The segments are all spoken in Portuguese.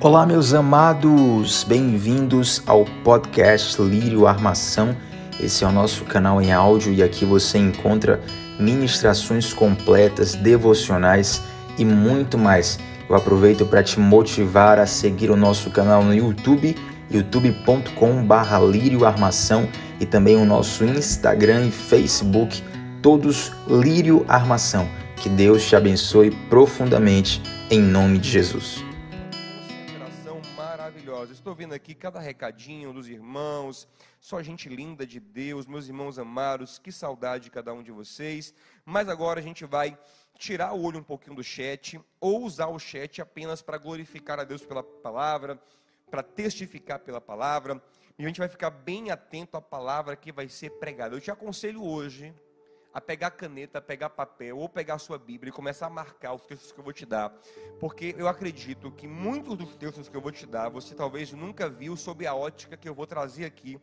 Olá, meus amados, bem-vindos ao podcast Lírio Armação. Esse é o nosso canal em áudio e aqui você encontra ministrações completas, devocionais e muito mais. Eu aproveito para te motivar a seguir o nosso canal no YouTube, youtube.com/barra Lírio Armação e também o nosso Instagram e Facebook, todos Lírio Armação. Que Deus te abençoe profundamente em nome de Jesus. Estou vendo aqui cada recadinho dos irmãos, só gente linda de Deus, meus irmãos amados, que saudade de cada um de vocês. Mas agora a gente vai tirar o olho um pouquinho do chat, ou usar o chat apenas para glorificar a Deus pela palavra, para testificar pela palavra. E a gente vai ficar bem atento à palavra que vai ser pregada. Eu te aconselho hoje a pegar caneta, a pegar papel ou pegar sua Bíblia e começar a marcar os textos que eu vou te dar, porque eu acredito que muitos dos textos que eu vou te dar você talvez nunca viu sob a ótica que eu vou trazer aqui,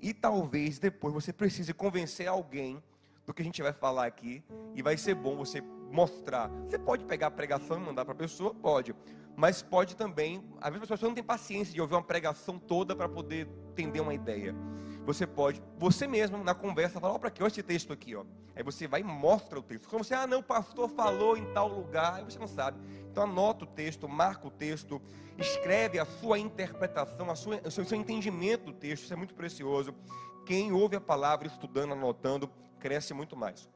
e talvez depois você precise convencer alguém do que a gente vai falar aqui, e vai ser bom você mostrar. Você pode pegar a pregação e mandar para a pessoa? Pode. Mas pode também, às vezes a pessoa não tem paciência de ouvir uma pregação toda para poder entender uma ideia você pode, você mesmo, na conversa, falar, ó, para que esse texto aqui, ó. Aí você vai e mostra o texto. Como você, ah, não, o pastor falou em tal lugar, aí você não sabe. Então anota o texto, marca o texto, escreve a sua interpretação, a sua, o seu, seu entendimento do texto, isso é muito precioso. Quem ouve a palavra, estudando, anotando, cresce muito mais.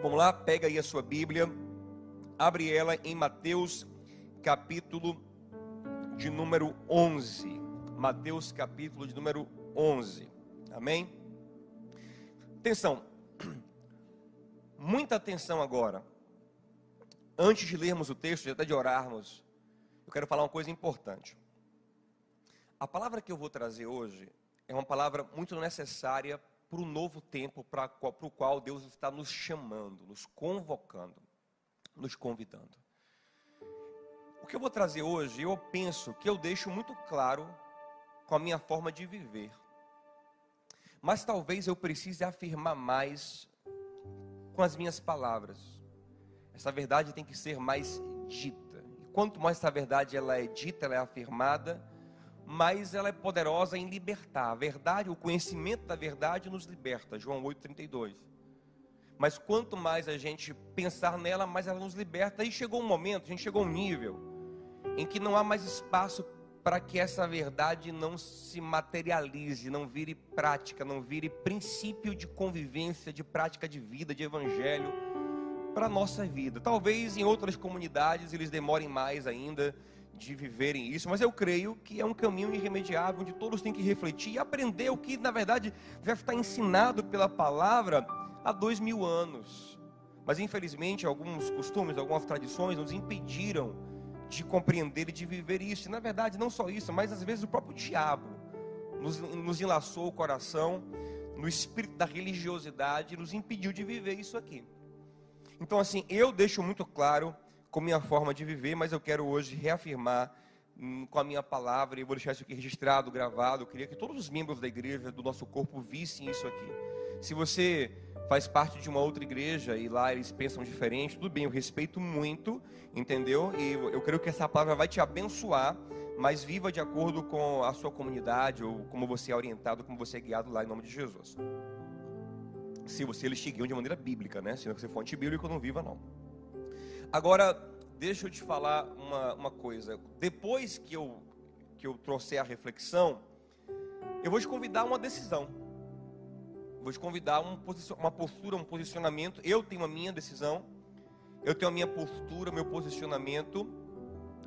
Vamos lá, pega aí a sua Bíblia, abre ela em Mateus capítulo de número 11. Mateus capítulo de número 11. Amém? Atenção, muita atenção agora. Antes de lermos o texto e até de orarmos, eu quero falar uma coisa importante. A palavra que eu vou trazer hoje é uma palavra muito necessária para o novo tempo para o qual Deus está nos chamando, nos convocando, nos convidando. O que eu vou trazer hoje, eu penso que eu deixo muito claro com a minha forma de viver. Mas talvez eu precise afirmar mais com as minhas palavras. Essa verdade tem que ser mais dita. E quanto mais essa verdade ela é dita, ela é afirmada, mais ela é poderosa em libertar. A verdade, o conhecimento da verdade nos liberta. João 8:32. Mas quanto mais a gente pensar nela, mais ela nos liberta. E chegou um momento, a gente chegou a um nível em que não há mais espaço para que essa verdade não se materialize, não vire prática, não vire princípio de convivência, de prática de vida, de evangelho para a nossa vida. Talvez em outras comunidades eles demorem mais ainda de viverem isso, mas eu creio que é um caminho irremediável onde todos têm que refletir e aprender o que na verdade já está ensinado pela palavra há dois mil anos. Mas infelizmente alguns costumes, algumas tradições nos impediram de compreender e de viver isso. E, na verdade, não só isso, mas às vezes o próprio diabo nos, nos enlaçou o coração no espírito da religiosidade e nos impediu de viver isso aqui. Então, assim, eu deixo muito claro com minha forma de viver, mas eu quero hoje reafirmar hum, com a minha palavra, e vou deixar isso aqui registrado, gravado. Eu queria que todos os membros da igreja, do nosso corpo, vissem isso aqui. Se você faz parte de uma outra igreja e lá eles pensam diferente, tudo bem, eu respeito muito, entendeu? E eu creio que essa palavra vai te abençoar, mas viva de acordo com a sua comunidade ou como você é orientado, como você é guiado lá em nome de Jesus. Se você eles te guiam de maneira bíblica, né? Se você for antibíblico, não viva não. Agora, deixa eu te falar uma, uma coisa. Depois que eu, que eu trouxer a reflexão, eu vou te convidar a uma decisão. Vou te convidar um, uma postura, um posicionamento. Eu tenho a minha decisão, eu tenho a minha postura, meu posicionamento,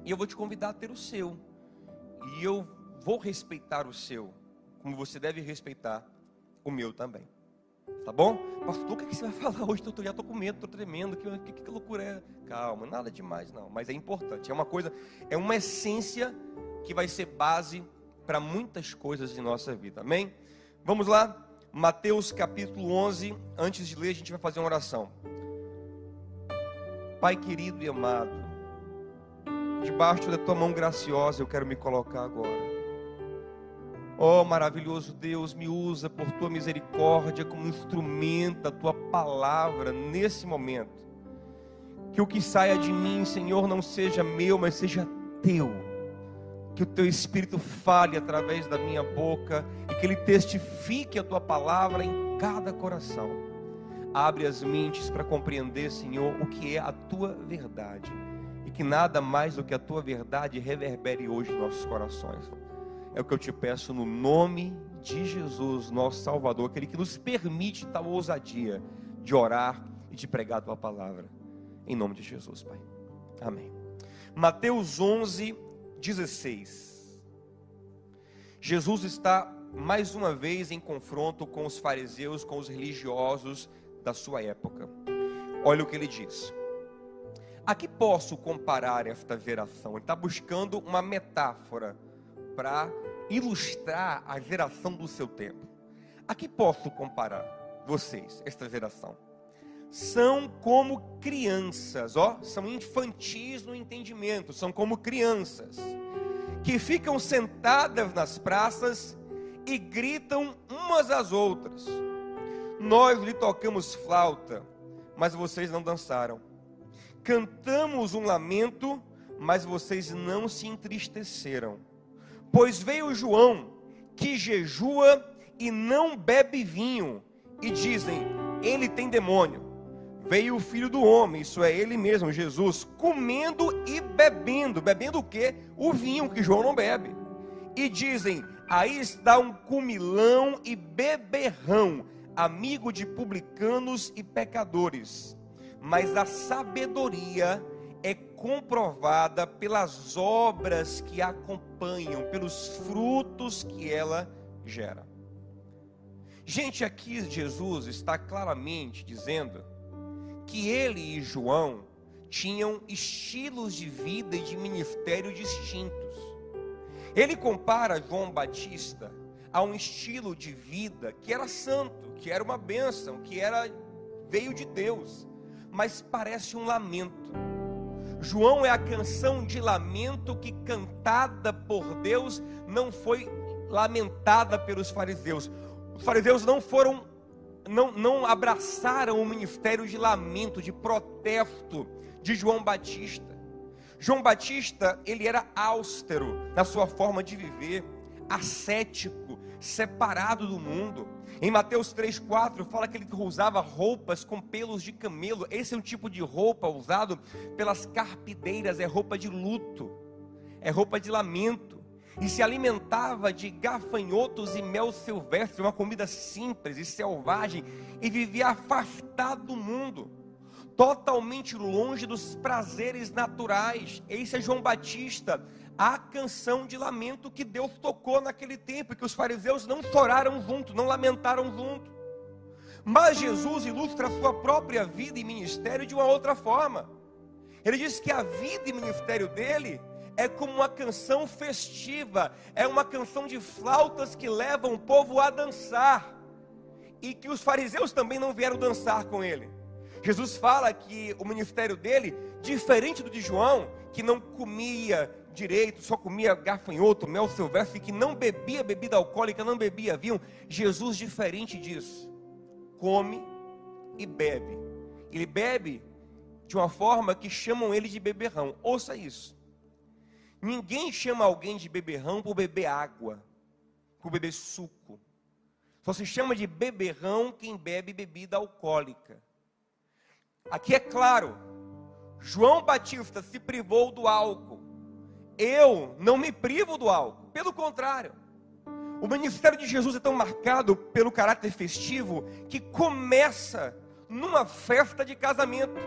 e eu vou te convidar a ter o seu. E eu vou respeitar o seu, como você deve respeitar o meu também. Tá bom? Pastor, o que, você vai falar hoje? Eu já estou com medo, estou tremendo. Que, que, que loucura é? Calma, nada demais não. Mas é importante. É uma coisa, é uma essência que vai ser base para muitas coisas em nossa vida. Amém? Vamos lá? Mateus capítulo 11. Antes de ler, a gente vai fazer uma oração. Pai querido e amado, debaixo da tua mão graciosa eu quero me colocar agora. Oh, maravilhoso Deus, me usa por tua misericórdia como instrumento da tua palavra nesse momento. Que o que saia de mim, Senhor, não seja meu, mas seja teu que o teu espírito fale através da minha boca e que ele testifique a tua palavra em cada coração. Abre as mentes para compreender, Senhor, o que é a tua verdade e que nada mais do que a tua verdade reverbere hoje em nossos corações. É o que eu te peço no nome de Jesus, nosso Salvador, aquele que nos permite tal ousadia de orar e de pregar a tua palavra. Em nome de Jesus, Pai. Amém. Mateus 11, 16. Jesus está mais uma vez em confronto com os fariseus, com os religiosos da sua época. Olha o que ele diz. A que posso comparar esta geração? Ele está buscando uma metáfora para ilustrar a geração do seu tempo. A que posso comparar vocês, esta geração? São como crianças, ó, são infantis no entendimento, são como crianças que ficam sentadas nas praças e gritam umas às outras. Nós lhe tocamos flauta, mas vocês não dançaram. Cantamos um lamento, mas vocês não se entristeceram. Pois veio João, que jejua e não bebe vinho, e dizem: ele tem demônio. Veio o filho do homem, isso é ele mesmo, Jesus, comendo e bebendo. Bebendo o quê? O vinho que João não bebe. E dizem: aí está um cumilão e beberrão, amigo de publicanos e pecadores. Mas a sabedoria é comprovada pelas obras que a acompanham, pelos frutos que ela gera. Gente, aqui Jesus está claramente dizendo que ele e João tinham estilos de vida e de ministério distintos. Ele compara João Batista a um estilo de vida que era santo, que era uma bênção, que era veio de Deus, mas parece um lamento. João é a canção de lamento que cantada por Deus não foi lamentada pelos fariseus. Os fariseus não foram não, não abraçaram o ministério de lamento, de protesto de João Batista. João Batista, ele era austero na sua forma de viver, ascético, separado do mundo. Em Mateus 3,4 fala que ele usava roupas com pelos de camelo. Esse é um tipo de roupa usado pelas carpideiras, é roupa de luto, é roupa de lamento e se alimentava de gafanhotos e mel silvestre, uma comida simples e selvagem, e vivia afastado do mundo, totalmente longe dos prazeres naturais. Esse é João Batista, a canção de lamento que Deus tocou naquele tempo, que os fariseus não choraram junto, não lamentaram junto. Mas Jesus ilustra a sua própria vida e ministério de uma outra forma. Ele diz que a vida e ministério dele é como uma canção festiva, é uma canção de flautas que levam o povo a dançar. E que os fariseus também não vieram dançar com ele. Jesus fala que o ministério dele, diferente do de João, que não comia direito, só comia gafanhoto, mel silvestre, que não bebia bebida alcoólica, não bebia vinho. Jesus, diferente disso, come e bebe. Ele bebe de uma forma que chamam ele de beberrão. Ouça isso. Ninguém chama alguém de beberrão por beber água, por beber suco. Só se chama de beberrão quem bebe bebida alcoólica. Aqui é claro, João Batista se privou do álcool. Eu não me privo do álcool, pelo contrário. O ministério de Jesus é tão marcado pelo caráter festivo que começa numa festa de casamento.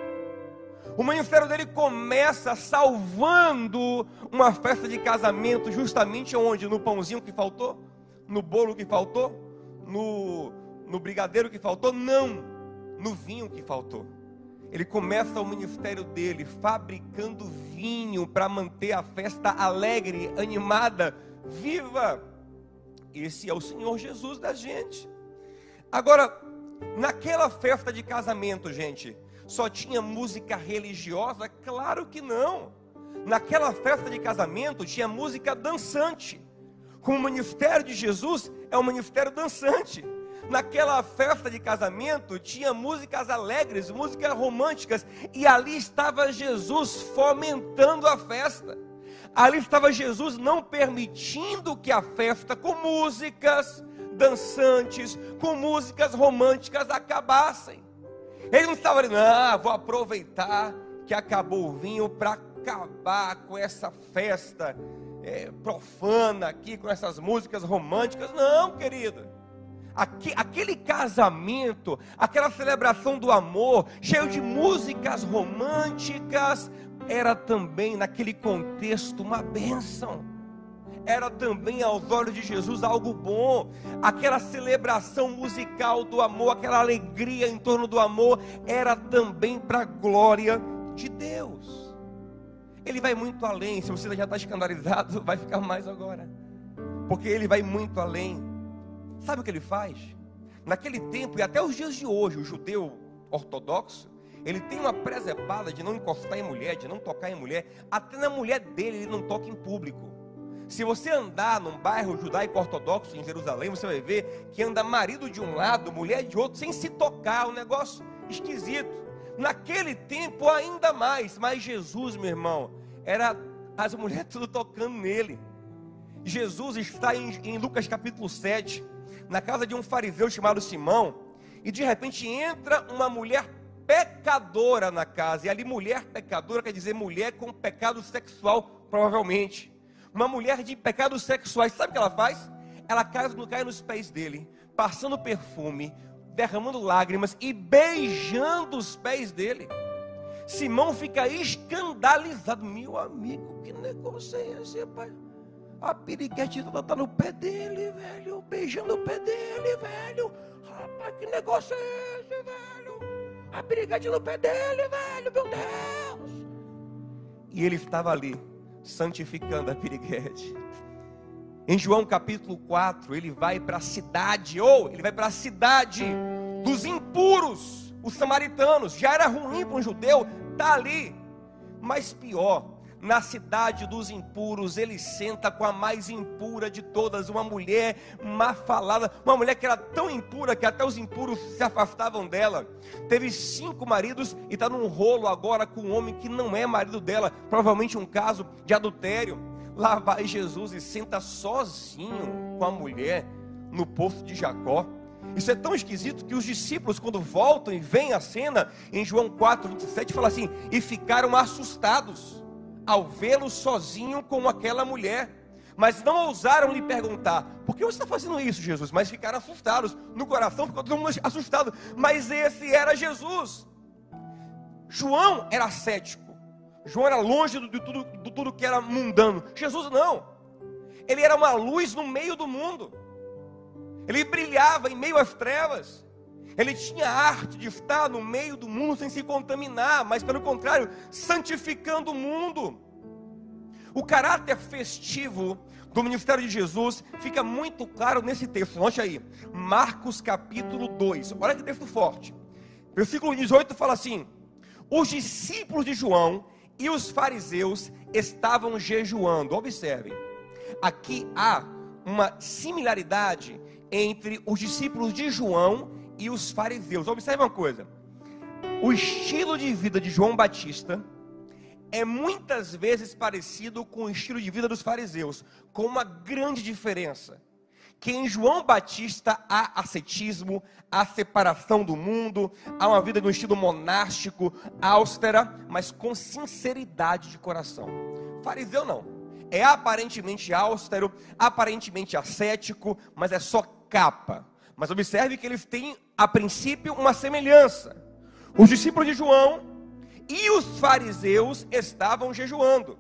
O ministério dele começa salvando uma festa de casamento, justamente onde? No pãozinho que faltou? No bolo que faltou? No, no brigadeiro que faltou? Não, no vinho que faltou. Ele começa o ministério dele fabricando vinho para manter a festa alegre, animada, viva. Esse é o Senhor Jesus da gente. Agora, naquela festa de casamento, gente, só tinha música religiosa? Claro que não. Naquela festa de casamento tinha música dançante. Como o ministério de Jesus é um ministério dançante. Naquela festa de casamento tinha músicas alegres, músicas românticas, e ali estava Jesus fomentando a festa. Ali estava Jesus não permitindo que a festa com músicas dançantes, com músicas românticas acabassem. Ele não estava ali, não, vou aproveitar que acabou o vinho para acabar com essa festa é, profana aqui, com essas músicas românticas. Não, querida. aquele casamento, aquela celebração do amor, cheio de músicas românticas, era também, naquele contexto, uma bênção. Era também, aos olhos de Jesus, algo bom. Aquela celebração musical do amor, aquela alegria em torno do amor, era também para a glória de Deus. Ele vai muito além. Se você já está escandalizado, vai ficar mais agora. Porque ele vai muito além. Sabe o que ele faz? Naquele tempo e até os dias de hoje, o judeu ortodoxo, ele tem uma presepada de não encostar em mulher, de não tocar em mulher. Até na mulher dele, ele não toca em público. Se você andar num bairro judaico ortodoxo em Jerusalém, você vai ver que anda marido de um lado, mulher de outro, sem se tocar, um negócio esquisito. Naquele tempo ainda mais, mas Jesus, meu irmão, era as mulheres tudo tocando nele. Jesus está em, em Lucas capítulo 7, na casa de um fariseu chamado Simão, e de repente entra uma mulher pecadora na casa. E ali, mulher pecadora quer dizer mulher com pecado sexual, provavelmente. Uma mulher de pecados sexuais, sabe o que ela faz? Ela cai, cai nos pés dele, passando perfume, derramando lágrimas e beijando os pés dele. Simão fica escandalizado. Meu amigo, que negócio é esse, pai? A piriguete está no pé dele, velho. Beijando o pé dele, velho. Rapaz, que negócio é esse, velho? A piriguete no pé dele, velho, meu Deus. E ele estava ali, santificando a piriguete. Em João capítulo 4, ele vai para a cidade, ou ele vai para a cidade dos impuros, os samaritanos. Já era ruim para um judeu estar tá ali, mas pior, na cidade dos impuros, ele senta com a mais impura de todas, uma mulher má falada, uma mulher que era tão impura que até os impuros se afastavam dela. Teve cinco maridos e está num rolo agora com um homem que não é marido dela, provavelmente um caso de adultério. Lá vai Jesus e senta sozinho com a mulher no poço de Jacó. Isso é tão esquisito que os discípulos, quando voltam e veem a cena, em João 4, 27, fala assim: e ficaram assustados ao vê-lo sozinho com aquela mulher. Mas não ousaram lhe perguntar: por que você está fazendo isso, Jesus? Mas ficaram assustados. No coração ficou todo mundo assustado. Mas esse era Jesus. João era cético. João era longe de tudo, de tudo que era mundano. Jesus não. Ele era uma luz no meio do mundo. Ele brilhava em meio às trevas. Ele tinha arte de estar no meio do mundo sem se contaminar, mas pelo contrário, santificando o mundo. O caráter festivo do ministério de Jesus fica muito claro nesse texto. Note aí, Marcos capítulo 2. Olha que texto forte. Versículo 18 fala assim: Os discípulos de João e os fariseus estavam jejuando. Observem, aqui há uma similaridade entre os discípulos de João e os fariseus. Observe uma coisa: o estilo de vida de João Batista é muitas vezes parecido com o estilo de vida dos fariseus, com uma grande diferença que em João Batista há ascetismo, há separação do mundo, há uma vida no estilo monástico, austera, mas com sinceridade de coração. Fariseu não. É aparentemente austero, aparentemente ascético, mas é só capa. Mas observe que eles têm, a princípio, uma semelhança. Os discípulos de João e os fariseus estavam jejuando.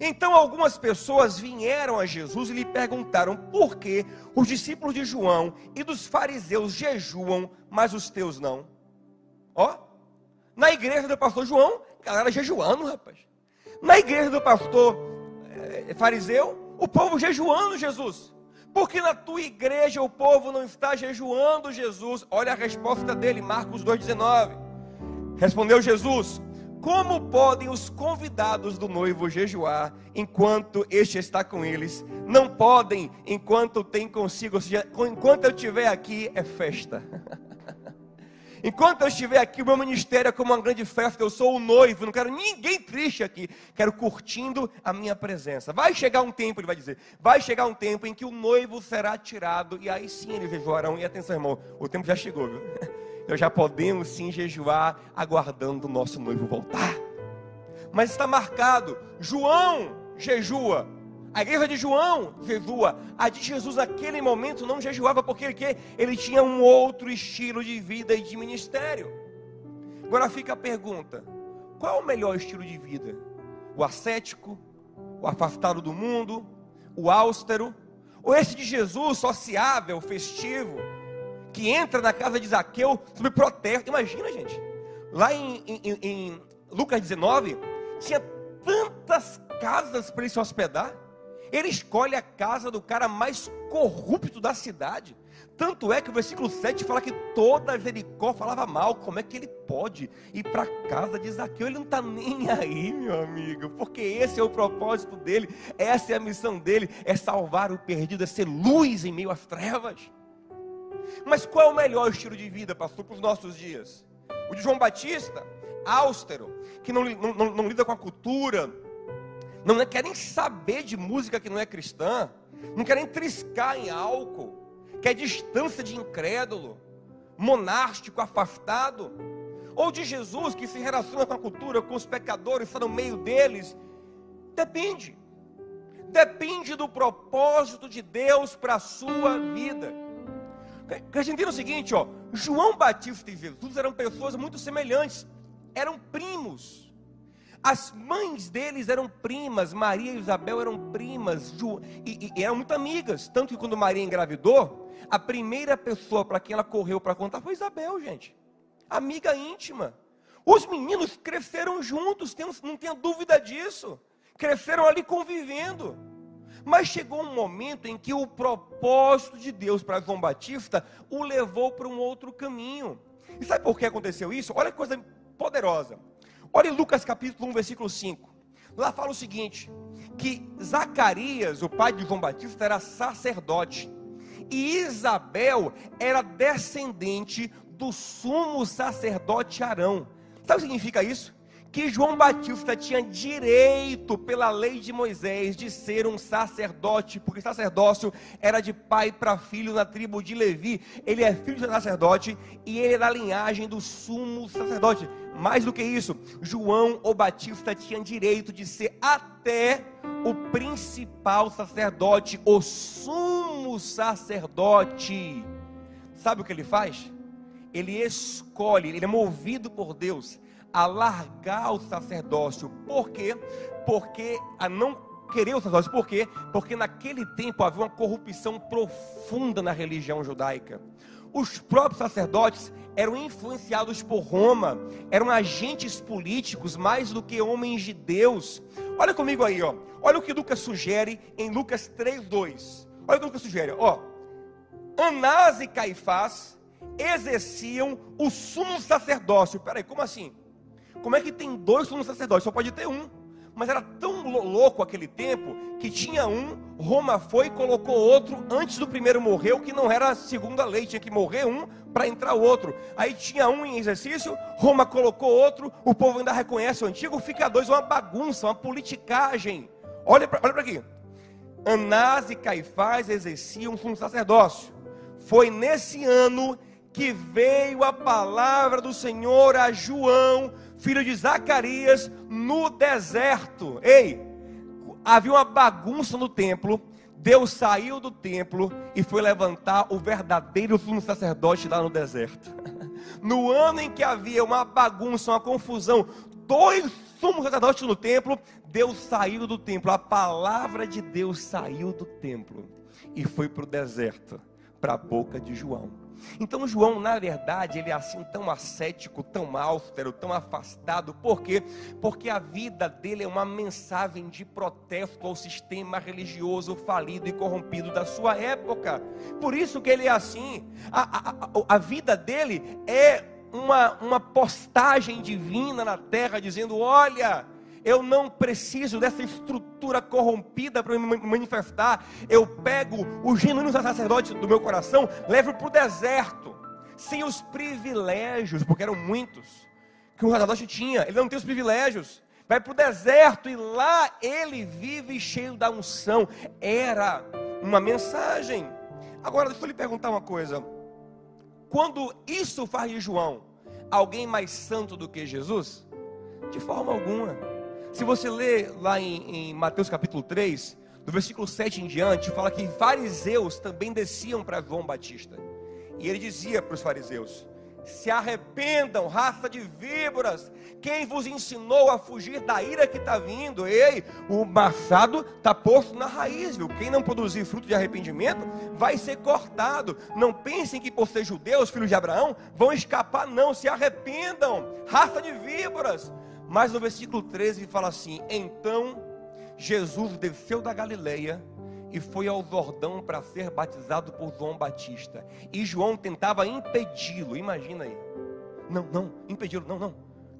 Então algumas pessoas vieram a Jesus e lhe perguntaram por que os discípulos de João e dos fariseus jejuam, mas os teus não. Ó, na igreja do pastor João, galera jejuando, rapaz. Na igreja do pastor é, fariseu, o povo jejuando, Jesus. Porque na tua igreja o povo não está jejuando, Jesus. Olha a resposta dele, Marcos 2,19. Respondeu Jesus: como podem os convidados do noivo jejuar enquanto este está com eles? Não podem enquanto tem consigo, ou seja, enquanto eu estiver aqui é festa. Enquanto eu estiver aqui, o meu ministério é como uma grande festa, eu sou o noivo, não quero ninguém triste aqui, quero curtindo a minha presença. Vai chegar um tempo, ele vai dizer, vai chegar um tempo em que o noivo será tirado, e aí sim eles jejuarão. E atenção, irmão, o tempo já chegou, viu? Nós já podemos sim jejuar, aguardando o nosso noivo voltar. Mas está marcado, João jejua, a igreja de João jejua. A de Jesus naquele momento não jejuava porque ele, ele tinha um outro estilo de vida e de ministério. Agora fica a pergunta: qual é o melhor estilo de vida? O ascético, o afastado do mundo, o austero, ou esse de Jesus, sociável, festivo, que entra na casa de Zaqueu sob protesto? Imagina, gente, lá em, em, em Lucas 19, tinha tantas casas para ele se hospedar. Ele escolhe a casa do cara mais corrupto da cidade. Tanto é que o versículo 7 fala que toda Jericó falava mal. Como é que ele pode ir para a casa de Zaqueu? Ele não está nem aí, meu amigo, porque esse é o propósito dele, essa é a missão dele: é salvar o perdido, é ser luz em meio às trevas. Mas qual é o melhor estilo de vida, pastor, para os nossos dias? O de João Batista, austero, que não, não, não, não lida com a cultura, não querem saber de música que não é cristã, não querem triscar em álcool, quer distância de incrédulo, monástico, afastado, ou de Jesus que se relaciona com a cultura, com os pecadores, está no meio deles, depende. Depende do propósito de Deus para a sua vida. Quer entender o seguinte, ó, João Batista e Jesus eram pessoas muito semelhantes, eram primos. As mães deles eram primas, Maria e Isabel eram primas, e, e, eram muito amigas. Tanto que quando Maria engravidou, a primeira pessoa para quem ela correu para contar foi Isabel, gente. Amiga íntima. Os meninos cresceram juntos, não tenha dúvida disso. Cresceram ali convivendo. Mas chegou um momento em que o propósito de Deus para João Batista o levou para um outro caminho. E sabe por que aconteceu isso? Olha que coisa poderosa. Olha em Lucas capítulo 1, versículo 5. Lá fala o seguinte: que Zacarias, o pai de João Batista, era sacerdote, e Isabel era descendente do sumo sacerdote Arão. Sabe o que significa isso? Que João Batista tinha direito, pela lei de Moisés, de ser um sacerdote, porque sacerdócio era de pai para filho na tribo de Levi. Ele é filho de sacerdote e ele é da linhagem do sumo sacerdote. Mais do que isso, João o Batista tinha direito de ser até o principal sacerdote, o sumo sacerdote. Sabe o que ele faz? Ele escolhe, ele é movido por Deus a largar o sacerdócio. Por quê? Porque a não querer o sacerdócio. Por quê? Porque naquele tempo havia uma corrupção profunda na religião judaica. Os próprios sacerdotes eram influenciados por Roma, eram agentes políticos mais do que homens de Deus. Olha comigo aí, ó. Olha o que Lucas sugere em Lucas 3:2. Olha o que Lucas sugere, ó. Anás e Caifás exerciam o sumo sacerdócio. Peraí, como assim? Como é que tem dois sumos sacerdotes? Só pode ter um mas era tão louco aquele tempo que tinha um, Roma foi e colocou outro antes do primeiro morrer, o que não era a segunda lei, tinha que morrer um para entrar outro. Aí tinha um em exercício, Roma colocou outro, o povo ainda reconhece o antigo, fica dois, uma bagunça, uma politicagem. Olha para aqui. Anás e Caifás exerciam um sacerdócio. Foi nesse ano que veio a palavra do Senhor a João, filho de Zacarias, no deserto. Ei, havia uma bagunça no templo. Deus saiu do templo e foi levantar o verdadeiro sumo sacerdote lá no deserto. No ano em que havia uma bagunça, uma confusão, dois sumos sacerdotes no templo, Deus saiu do templo. A palavra de Deus saiu do templo e foi para o deserto, para a boca de João. Então João, na verdade, ele é assim tão ascético, tão austero, tão afastado. Por quê? Porque a vida dele é uma mensagem de protesto ao sistema religioso falido e corrompido da sua época. Por isso que ele é assim. A, a, a vida dele é uma, uma postagem divina na terra, dizendo: olha eu não preciso dessa estrutura corrompida para me manifestar. Eu pego o genuíno sacerdote do meu coração, levo para o deserto. sem os privilégios, porque eram muitos, que um sacerdote tinha. Ele não tem os privilégios. Vai para o deserto e lá ele vive cheio da unção. Era uma mensagem. Agora, deixa eu lhe perguntar uma coisa. Quando isso faz de João alguém mais santo do que Jesus? De forma alguma. Se você ler lá em, em Mateus capítulo 3, do versículo 7 em diante, fala que fariseus também desciam para João Batista. E ele dizia para os fariseus: se arrependam, raça de víboras. Quem vos ensinou a fugir da ira que está vindo? Ei, o machado está posto na raiz, viu? Quem não produzir fruto de arrependimento vai ser cortado. Não pensem que por ser judeus, filhos de Abraão, vão escapar, não. Se arrependam, raça de víboras. Mas no versículo 13 fala assim: Então Jesus desceu da Galileia e foi ao Jordão para ser batizado por João Batista. E João tentava impedi-lo, imagina aí. Não, não, impedi-lo, não, não.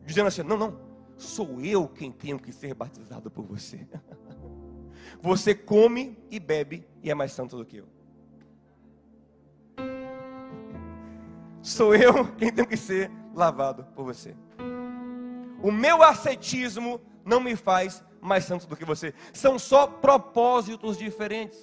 Dizendo assim: não, não, sou eu quem tenho que ser batizado por você. Você come e bebe e é mais santo do que eu. Sou eu quem tenho que ser lavado por você. O meu ascetismo não me faz mais santo do que você. São só propósitos diferentes.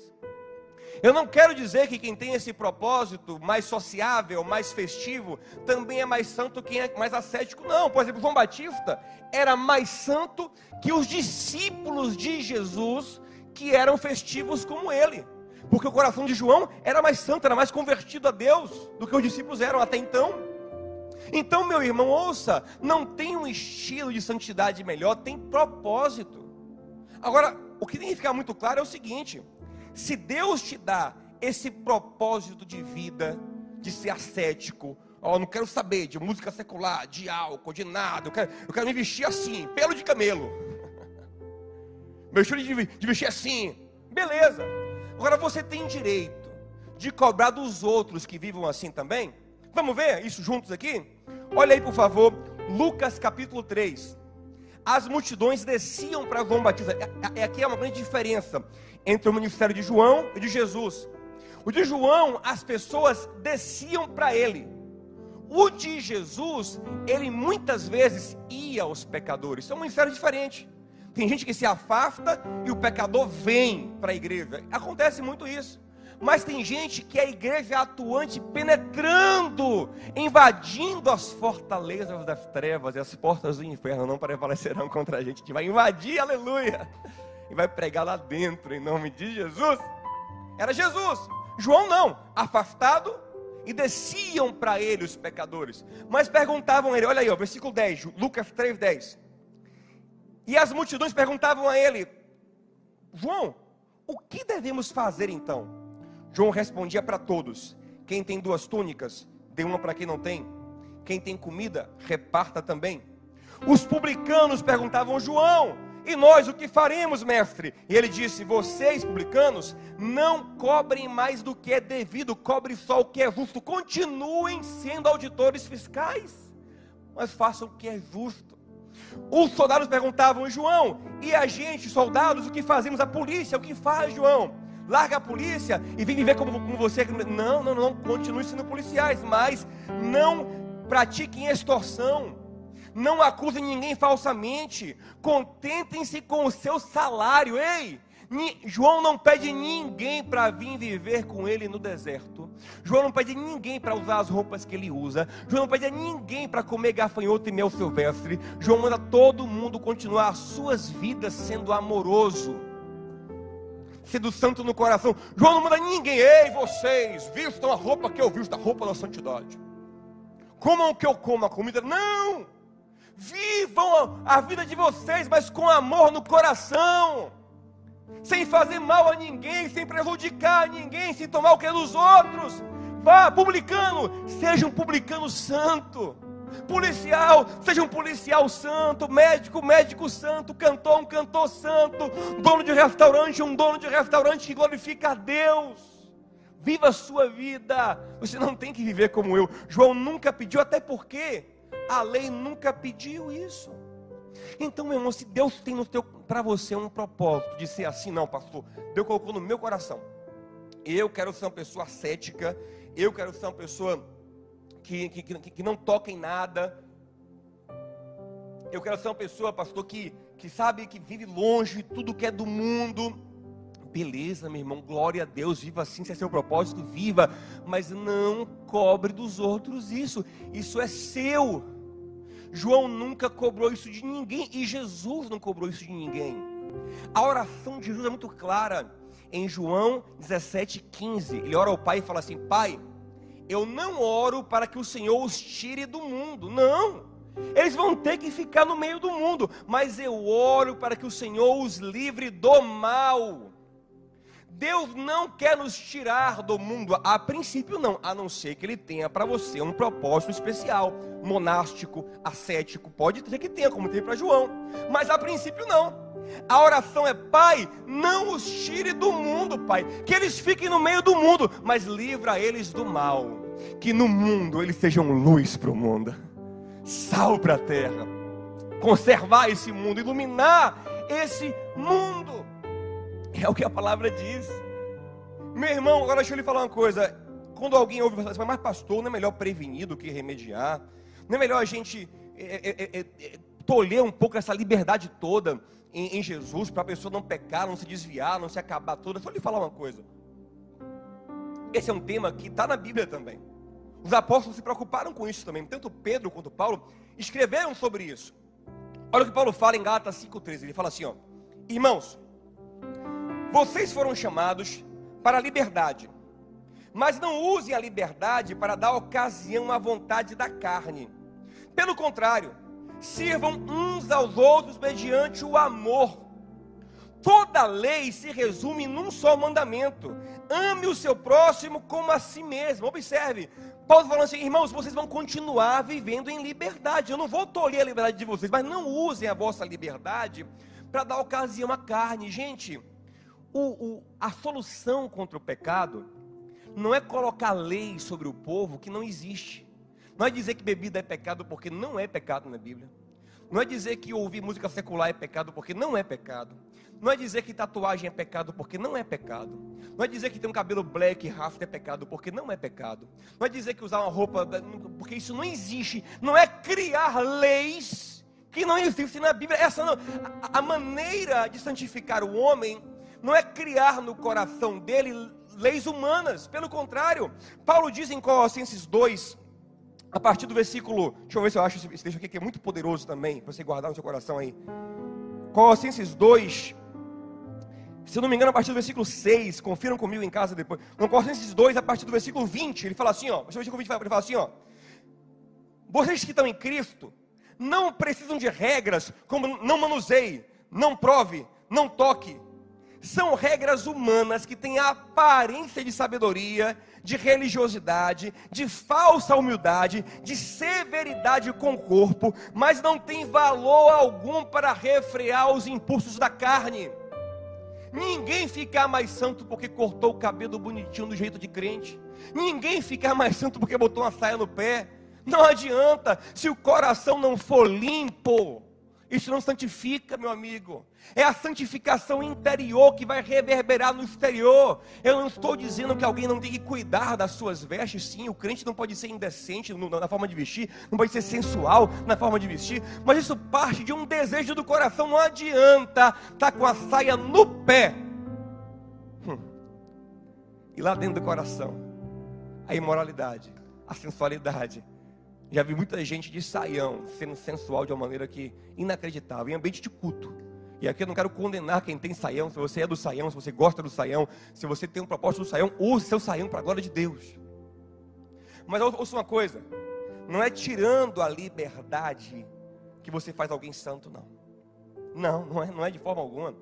Eu não quero dizer que quem tem esse propósito mais sociável, mais festivo, também é mais santo quem é mais ascético. Não, por exemplo, João Batista era mais santo que os discípulos de Jesus que eram festivos como ele. Porque o coração de João era mais santo, era mais convertido a Deus do que os discípulos eram até então. Então, meu irmão, ouça, não tem um estilo de santidade melhor, tem propósito. Agora, o que tem que ficar muito claro é o seguinte: se Deus te dá esse propósito de vida, de ser ascético, ó, não quero saber de música secular, de álcool, de nada, eu quero, eu quero me vestir assim, pelo de camelo. Meu estilo de, de vestir assim, beleza. Agora você tem direito de cobrar dos outros que vivam assim também? Vamos ver isso juntos aqui? Olha aí, por favor, Lucas capítulo 3 as multidões desciam para João Batista. É, é, aqui é uma grande diferença entre o ministério de João e de Jesus. O de João, as pessoas desciam para ele. O de Jesus, ele muitas vezes ia aos pecadores. Isso é um ministério diferente. Tem gente que se afasta e o pecador vem para a igreja. Acontece muito isso. Mas tem gente que é a igreja atuante penetrando, invadindo as fortalezas das trevas e as portas do inferno não prevalecerão contra a gente. A gente vai invadir, aleluia, e vai pregar lá dentro em nome de Jesus. Era Jesus. João não, afastado e desciam para ele os pecadores. Mas perguntavam a ele, olha aí, ó, versículo 10, Lucas 3, 10. E as multidões perguntavam a ele: João, o que devemos fazer então? João respondia para todos: Quem tem duas túnicas, dê uma para quem não tem. Quem tem comida, reparta também. Os publicanos perguntavam: João, e nós o que faremos, mestre? E ele disse: Vocês, publicanos, não cobrem mais do que é devido, cobre só o que é justo. Continuem sendo auditores fiscais, mas façam o que é justo. Os soldados perguntavam: João, e a gente, soldados, o que fazemos? A polícia, o que faz, João? Larga a polícia e vem viver como, como você. Não, não, não, continue sendo policiais, mas não pratiquem extorsão. Não acusem ninguém falsamente. Contentem-se com o seu salário. Ei, João não pede ninguém para vir viver com ele no deserto. João não pede ninguém para usar as roupas que ele usa. João não pede ninguém para comer gafanhoto e mel silvestre. João manda todo mundo continuar as suas vidas sendo amoroso sendo santo no coração. João não manda ninguém, ei, vocês, vistam a roupa que eu visto, a roupa da santidade. Comam o que eu como, a comida. Não! Vivam a, a vida de vocês, mas com amor no coração. Sem fazer mal a ninguém, sem prejudicar ninguém, sem tomar o que é dos outros. Vá, publicano, seja um publicano santo. Policial, seja um policial santo, médico, médico santo, cantor, um cantor santo, dono de restaurante, um dono de restaurante que glorifica a Deus. Viva a sua vida. Você não tem que viver como eu. João nunca pediu, até porque a lei nunca pediu isso. Então, meu irmão, se Deus tem para você um propósito de ser assim, não, pastor, Deus colocou no meu coração. Eu quero ser uma pessoa cética, eu quero ser uma pessoa que, que, que não toca em nada. Eu quero ser uma pessoa, pastor, que, que sabe que vive longe de tudo que é do mundo. Beleza, meu irmão, glória a Deus, viva assim, se é seu propósito, viva, mas não cobre dos outros isso, isso é seu. João nunca cobrou isso de ninguém e Jesus não cobrou isso de ninguém. A oração de Jesus é muito clara. Em João 17,15, ele ora ao Pai e fala assim: Pai, eu não oro para que o Senhor os tire do mundo, não. Eles vão ter que ficar no meio do mundo, mas eu oro para que o Senhor os livre do mal. Deus não quer nos tirar do mundo, a princípio não, a não ser que Ele tenha para você um propósito especial, monástico, ascético, pode ter que tenha, como tem para João, mas a princípio não. A oração é: Pai, não os tire do mundo, Pai, que eles fiquem no meio do mundo, mas livra eles do mal, que no mundo eles sejam luz para o mundo, sal para a terra, conservar esse mundo, iluminar esse mundo. É o que a palavra diz. Meu irmão, agora deixa eu lhe falar uma coisa. Quando alguém ouve você mas pastor, não é melhor prevenir do que remediar? Não é melhor a gente é, é, é tolher um pouco essa liberdade toda em, em Jesus para a pessoa não pecar, não se desviar, não se acabar toda? Só lhe falar uma coisa. Esse é um tema que está na Bíblia também. Os apóstolos se preocuparam com isso também. Tanto Pedro quanto Paulo escreveram sobre isso. Olha o que Paulo fala em Gálatas 5,13. Ele fala assim: ó, Irmãos, vocês foram chamados para a liberdade, mas não usem a liberdade para dar ocasião à vontade da carne. Pelo contrário, sirvam uns aos outros mediante o amor. Toda lei se resume num só mandamento: ame o seu próximo como a si mesmo. Observe, Paulo falando assim, irmãos, vocês vão continuar vivendo em liberdade. Eu não vou tolher a liberdade de vocês, mas não usem a vossa liberdade para dar ocasião à carne. Gente, o, o, a solução contra o pecado não é colocar lei sobre o povo que não existe. Não é dizer que bebida é pecado porque não é pecado na Bíblia. Não é dizer que ouvir música secular é pecado porque não é pecado. Não é dizer que tatuagem é pecado porque não é pecado. Não é dizer que ter um cabelo black rasta é pecado porque não é pecado. Não é dizer que usar uma roupa porque isso não existe. Não é criar leis que não existem na Bíblia. Essa não, a, a maneira de santificar o homem não é criar no coração dele leis humanas, pelo contrário, Paulo diz em Colossenses 2, a partir do versículo, deixa eu ver se eu acho esse texto aqui que é muito poderoso também, para você guardar no seu coração aí. Colossenses 2, se eu não me engano, a partir do versículo 6, confiram comigo em casa depois. No Colossenses 2, a partir do versículo 20, ele fala assim, ó, o versículo 20 ele fala assim, ó, vocês que estão em Cristo, não precisam de regras como não manuseie, não prove, não toque, são regras humanas que têm a aparência de sabedoria, de religiosidade, de falsa humildade, de severidade com o corpo, mas não tem valor algum para refrear os impulsos da carne. Ninguém fica mais santo porque cortou o cabelo bonitinho do jeito de crente. Ninguém fica mais santo porque botou uma saia no pé. Não adianta, se o coração não for limpo, isso não santifica, meu amigo. É a santificação interior que vai reverberar no exterior. Eu não estou dizendo que alguém não tem que cuidar das suas vestes. Sim, o crente não pode ser indecente na forma de vestir, não pode ser sensual na forma de vestir, mas isso parte de um desejo do coração. Não adianta estar tá com a saia no pé hum. e lá dentro do coração a imoralidade, a sensualidade, já vi muita gente de saião sendo sensual de uma maneira que inacreditável, em ambiente de culto. E aqui eu não quero condenar quem tem saião, se você é do saião, se você gosta do saião, se você tem um propósito do saião, use seu saião para a glória de Deus. Mas ouça uma coisa, não é tirando a liberdade que você faz alguém santo, não. Não, não é, não é de forma alguma.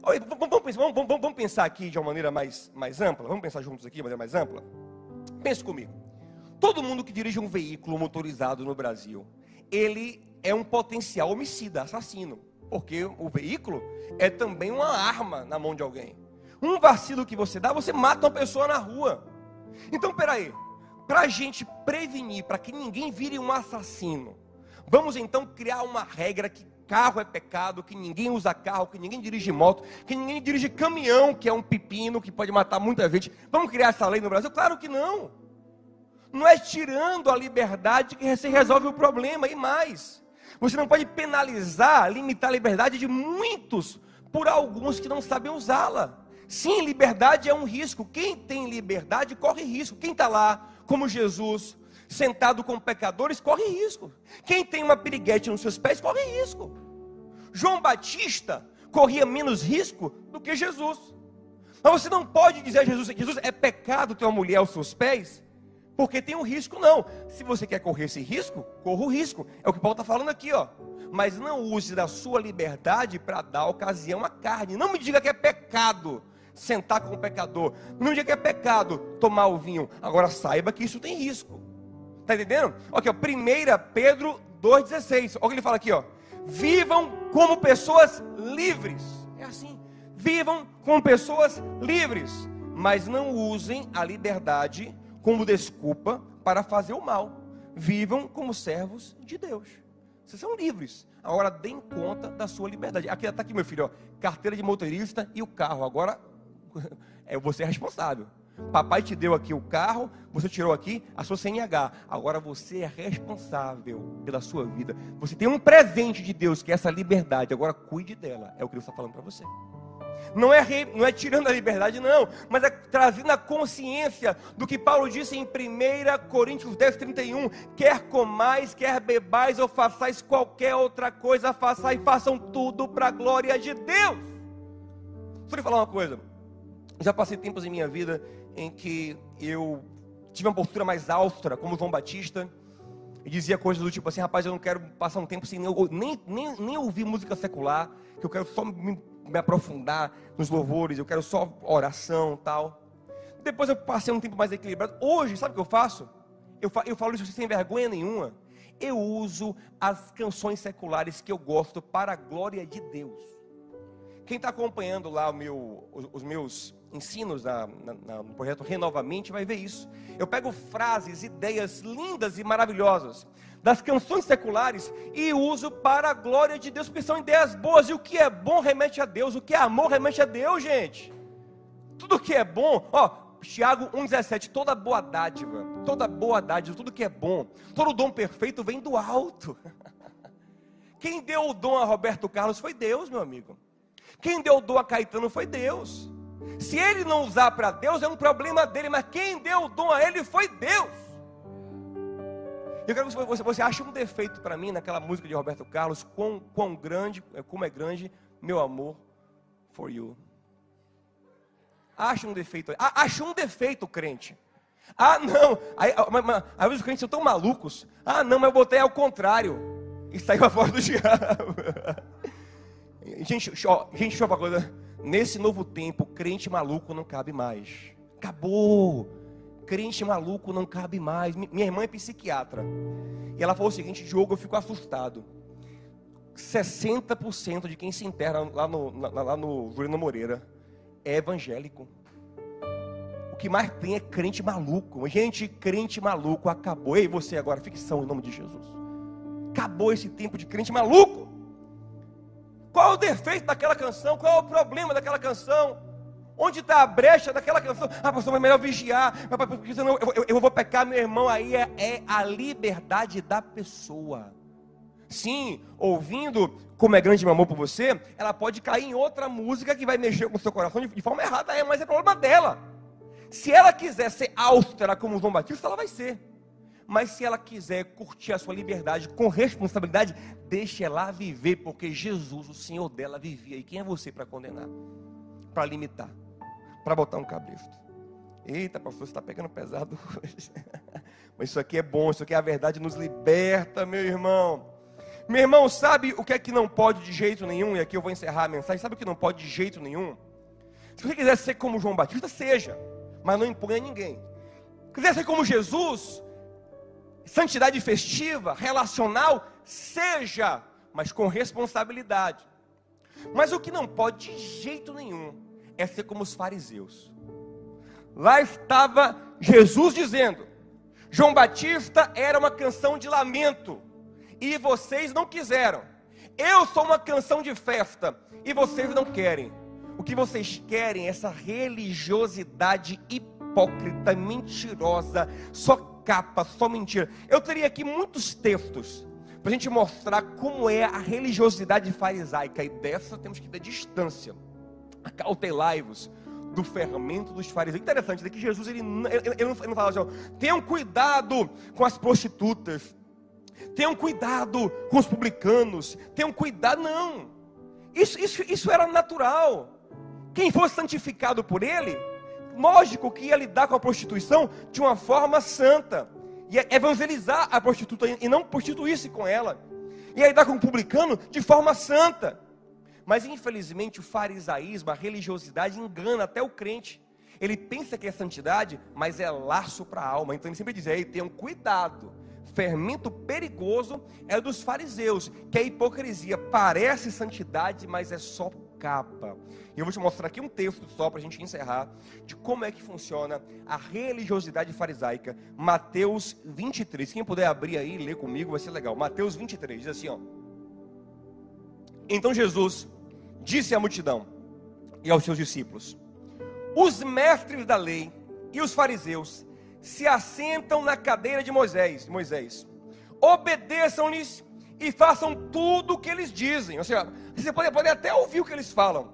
Vamos, vamos, vamos, vamos pensar aqui de uma maneira mais, mais ampla, vamos pensar juntos aqui de uma maneira mais ampla? Pense comigo. Todo mundo que dirige um veículo motorizado no Brasil, ele é um potencial homicida, assassino, porque o veículo é também uma arma na mão de alguém. Um vacilo que você dá, você mata uma pessoa na rua. Então, peraí, para a gente prevenir, para que ninguém vire um assassino, vamos então criar uma regra que carro é pecado, que ninguém usa carro, que ninguém dirige moto, que ninguém dirige caminhão, que é um pepino que pode matar muita gente. Vamos criar essa lei no Brasil? Claro que não. Não é tirando a liberdade que se resolve o problema e mais. Você não pode penalizar, limitar a liberdade de muitos por alguns que não sabem usá-la. Sim, liberdade é um risco. Quem tem liberdade corre risco. Quem está lá, como Jesus, sentado com pecadores, corre risco. Quem tem uma piriguete nos seus pés, corre risco. João Batista corria menos risco do que Jesus. Mas você não pode dizer a Jesus, Jesus, é pecado ter uma mulher aos seus pés, porque tem um risco, não. Se você quer correr esse risco, corra o risco. É o que Paulo está falando aqui, ó. Mas não use da sua liberdade para dar ocasião à carne. Não me diga que é pecado sentar com o pecador. Não me diga que é pecado tomar o vinho. Agora saiba que isso tem risco. Está entendendo? Aqui, ó, 1 Pedro 2,16. Olha o que ele fala aqui, ó. Vivam como pessoas livres. É assim. Vivam como pessoas livres, mas não usem a liberdade como desculpa para fazer o mal. Vivam como servos de Deus. Vocês são livres. Agora deem conta da sua liberdade. Aqui está aqui, meu filho, ó, carteira de motorista e o carro. Agora é você é responsável. Papai te deu aqui o carro, você tirou aqui a sua CNH. Agora você é responsável pela sua vida. Você tem um presente de Deus, que é essa liberdade. Agora cuide dela. É o que Deus está falando para você. Não é, não é tirando a liberdade, não, mas é trazendo a consciência do que Paulo disse em 1 Coríntios 10, 31. Quer comais, quer bebais ou façais qualquer outra coisa, façais façam tudo para a glória de Deus. Eu lhe falar uma coisa. Já passei tempos em minha vida em que eu tive uma postura mais austera, como João Batista, e dizia coisas do tipo assim: rapaz, eu não quero passar um tempo sem nem, nem, nem ouvir música secular, que eu quero só me, me aprofundar nos louvores, eu quero só oração tal. Depois eu passei um tempo mais equilibrado. Hoje, sabe o que eu faço? Eu, fa eu falo isso sem vergonha nenhuma. Eu uso as canções seculares que eu gosto para a glória de Deus. Quem está acompanhando lá meu, os, os meus ensinos na, na, no projeto Renovamente vai ver isso. Eu pego frases, ideias lindas e maravilhosas das canções seculares e uso para a glória de Deus, porque são ideias boas. E o que é bom remete a Deus, o que é amor remete a Deus, gente. Tudo que é bom, ó, Tiago 1,17, toda boa dádiva, toda boa dádiva, tudo que é bom, todo dom perfeito vem do alto. Quem deu o dom a Roberto Carlos foi Deus, meu amigo. Quem deu o dom a Caetano foi Deus. Se ele não usar para Deus, é um problema dele, mas quem deu o dom a ele foi Deus. Eu quero que você, você ache um defeito para mim naquela música de Roberto Carlos, quão, quão grande, como é grande meu amor for you. Acha um defeito. Acha um defeito, crente. Ah, não. Às vezes os crentes são tão malucos. Ah, não, mas eu botei ao contrário. E saiu a voz do diabo. Gente, ó, gente, deixa eu falar uma coisa. Nesse novo tempo, crente maluco não cabe mais. Acabou. Crente maluco não cabe mais. Minha irmã é psiquiatra. E ela falou o seguinte: Diogo, eu fico assustado. 60% de quem se enterra lá no, lá no Juliano Moreira é evangélico. O que mais tem é crente maluco. Gente, crente maluco acabou. Ei, você agora, ficção em nome de Jesus. Acabou esse tempo de crente maluco. Qual é o defeito daquela canção? Qual é o problema daquela canção? Onde está a brecha daquela canção? Ah, pastor, mas é melhor vigiar, porque senão eu, eu, eu vou pecar, meu irmão. Aí é, é, a liberdade da pessoa. Sim, ouvindo como é grande meu amor por você, ela pode cair em outra música que vai mexer com o seu coração de, de forma errada, é, mas é problema dela. Se ela quiser ser austera como João Batista, ela vai ser. Mas se ela quiser curtir a sua liberdade com responsabilidade, deixe ela viver, porque Jesus, o Senhor dela, vivia. E quem é você para condenar? Para limitar? Para botar um cabresto? Eita, pastor, você está pegando pesado hoje. Mas isso aqui é bom, isso aqui é a verdade, nos liberta, meu irmão. Meu irmão, sabe o que é que não pode de jeito nenhum? E aqui eu vou encerrar a mensagem. Sabe o que não pode de jeito nenhum? Se você quiser ser como João Batista, seja, mas não imponha ninguém. Se quiser ser como Jesus, santidade festiva, relacional, seja, mas com responsabilidade. Mas o que não pode de jeito nenhum é ser como os fariseus. Lá estava Jesus dizendo: João Batista era uma canção de lamento, e vocês não quiseram. Eu sou uma canção de festa, e vocês não querem. O que vocês querem é essa religiosidade hipócrita, mentirosa, só capa, só mentira. Eu teria aqui muitos textos para a gente mostrar como é a religiosidade farisaica. E dessa temos que ter distância. Acautelai-vos do fermento dos fariseus. Interessante, daqui Jesus ele, ele, ele, não, ele fala assim, tenham cuidado com as prostitutas, tenham cuidado com os publicanos, tenham cuidado, não. Isso, isso, isso era natural. Quem fosse santificado por ele, lógico que ia lidar com a prostituição de uma forma santa, ia evangelizar a prostituta e não prostituir-se com ela, ia lidar com o publicano de forma santa. Mas infelizmente o farisaísmo, a religiosidade engana até o crente. Ele pensa que é santidade, mas é laço para a alma. Então ele sempre diz: aí tenham cuidado. Fermento perigoso é dos fariseus, que a hipocrisia parece santidade, mas é só capa. E eu vou te mostrar aqui um texto só para a gente encerrar de como é que funciona a religiosidade farisaica. Mateus 23. Quem puder abrir aí e ler comigo vai ser legal. Mateus 23 diz assim, ó. Então Jesus disse à multidão e aos seus discípulos: Os mestres da lei e os fariseus se assentam na cadeira de Moisés, Moisés. Obedeçam-lhes e façam tudo o que eles dizem. Ou seja, você pode, pode até ouvir o que eles falam,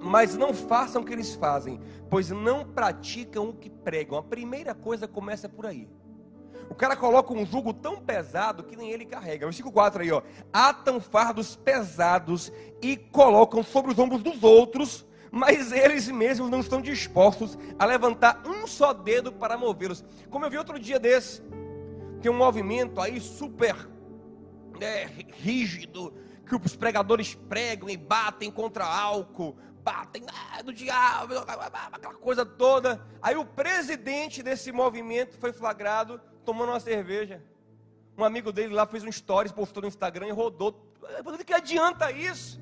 mas não façam o que eles fazem, pois não praticam o que pregam. A primeira coisa começa por aí. O cara coloca um jugo tão pesado que nem ele carrega. Versículo 4 aí, ó. Atam fardos pesados e colocam sobre os ombros dos outros, mas eles mesmos não estão dispostos a levantar um só dedo para movê-los. Como eu vi outro dia desse, tem um movimento aí super né, rígido, que os pregadores pregam e batem contra álcool, batem ah, do diabo, aquela coisa toda. Aí o presidente desse movimento foi flagrado tomando uma cerveja. Um amigo dele lá fez um stories, postou no Instagram e rodou. O que adianta isso?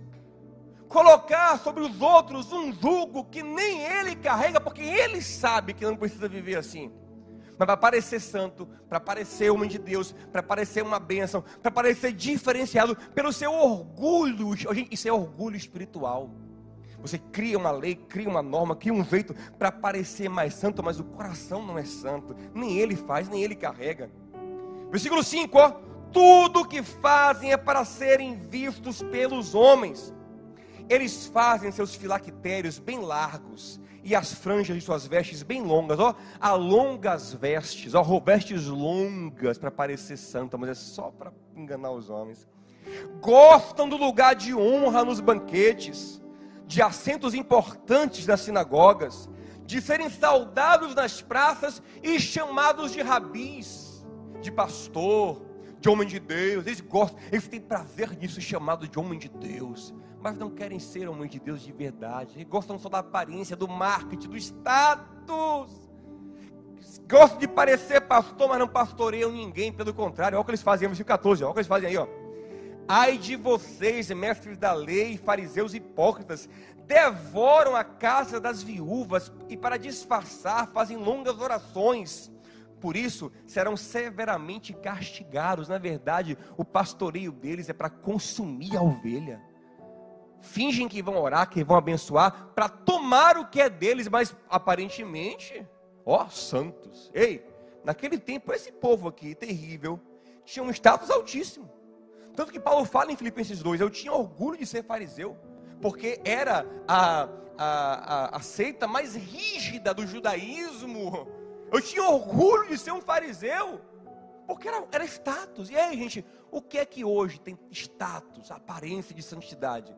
Colocar sobre os outros um jugo que nem ele carrega, porque ele sabe que não precisa viver assim. Mas para parecer santo, para parecer homem de Deus, para parecer uma bênção, para parecer diferenciado pelo seu orgulho. Isso é orgulho espiritual. Você cria uma lei, cria uma norma, cria um jeito para parecer mais santo, mas o coração não é santo. Nem ele faz, nem ele carrega. Versículo 5, ó. Tudo que fazem é para serem vistos pelos homens. Eles fazem seus filactérios bem largos e as franjas de suas vestes bem longas, ó, a longas vestes, ó, vestes longas para parecer santa, mas é só para enganar os homens. Gostam do lugar de honra nos banquetes de assentos importantes nas sinagogas, de serem saudados nas praças e chamados de rabis, de pastor, de homem de Deus. Eles gostam, eles têm prazer nisso, chamado de homem de Deus, mas não querem ser homem de Deus de verdade. Eles gostam só da aparência, do marketing, do status. Gostam de parecer pastor, mas não pastoreiam ninguém, pelo contrário, olha o que eles fazem, versículo 14, olha o que eles fazem aí, ó. Ai de vocês, mestres da lei, fariseus hipócritas, devoram a casa das viúvas e, para disfarçar, fazem longas orações. Por isso, serão severamente castigados. Na verdade, o pastoreio deles é para consumir a ovelha. Fingem que vão orar, que vão abençoar, para tomar o que é deles, mas aparentemente, ó, santos. Ei, naquele tempo, esse povo aqui, terrível, tinha um status altíssimo. Tanto que Paulo fala em Filipenses 2: Eu tinha orgulho de ser fariseu, porque era a, a, a, a seita mais rígida do judaísmo. Eu tinha orgulho de ser um fariseu, porque era, era status. E aí, gente, o que é que hoje tem status, aparência de santidade,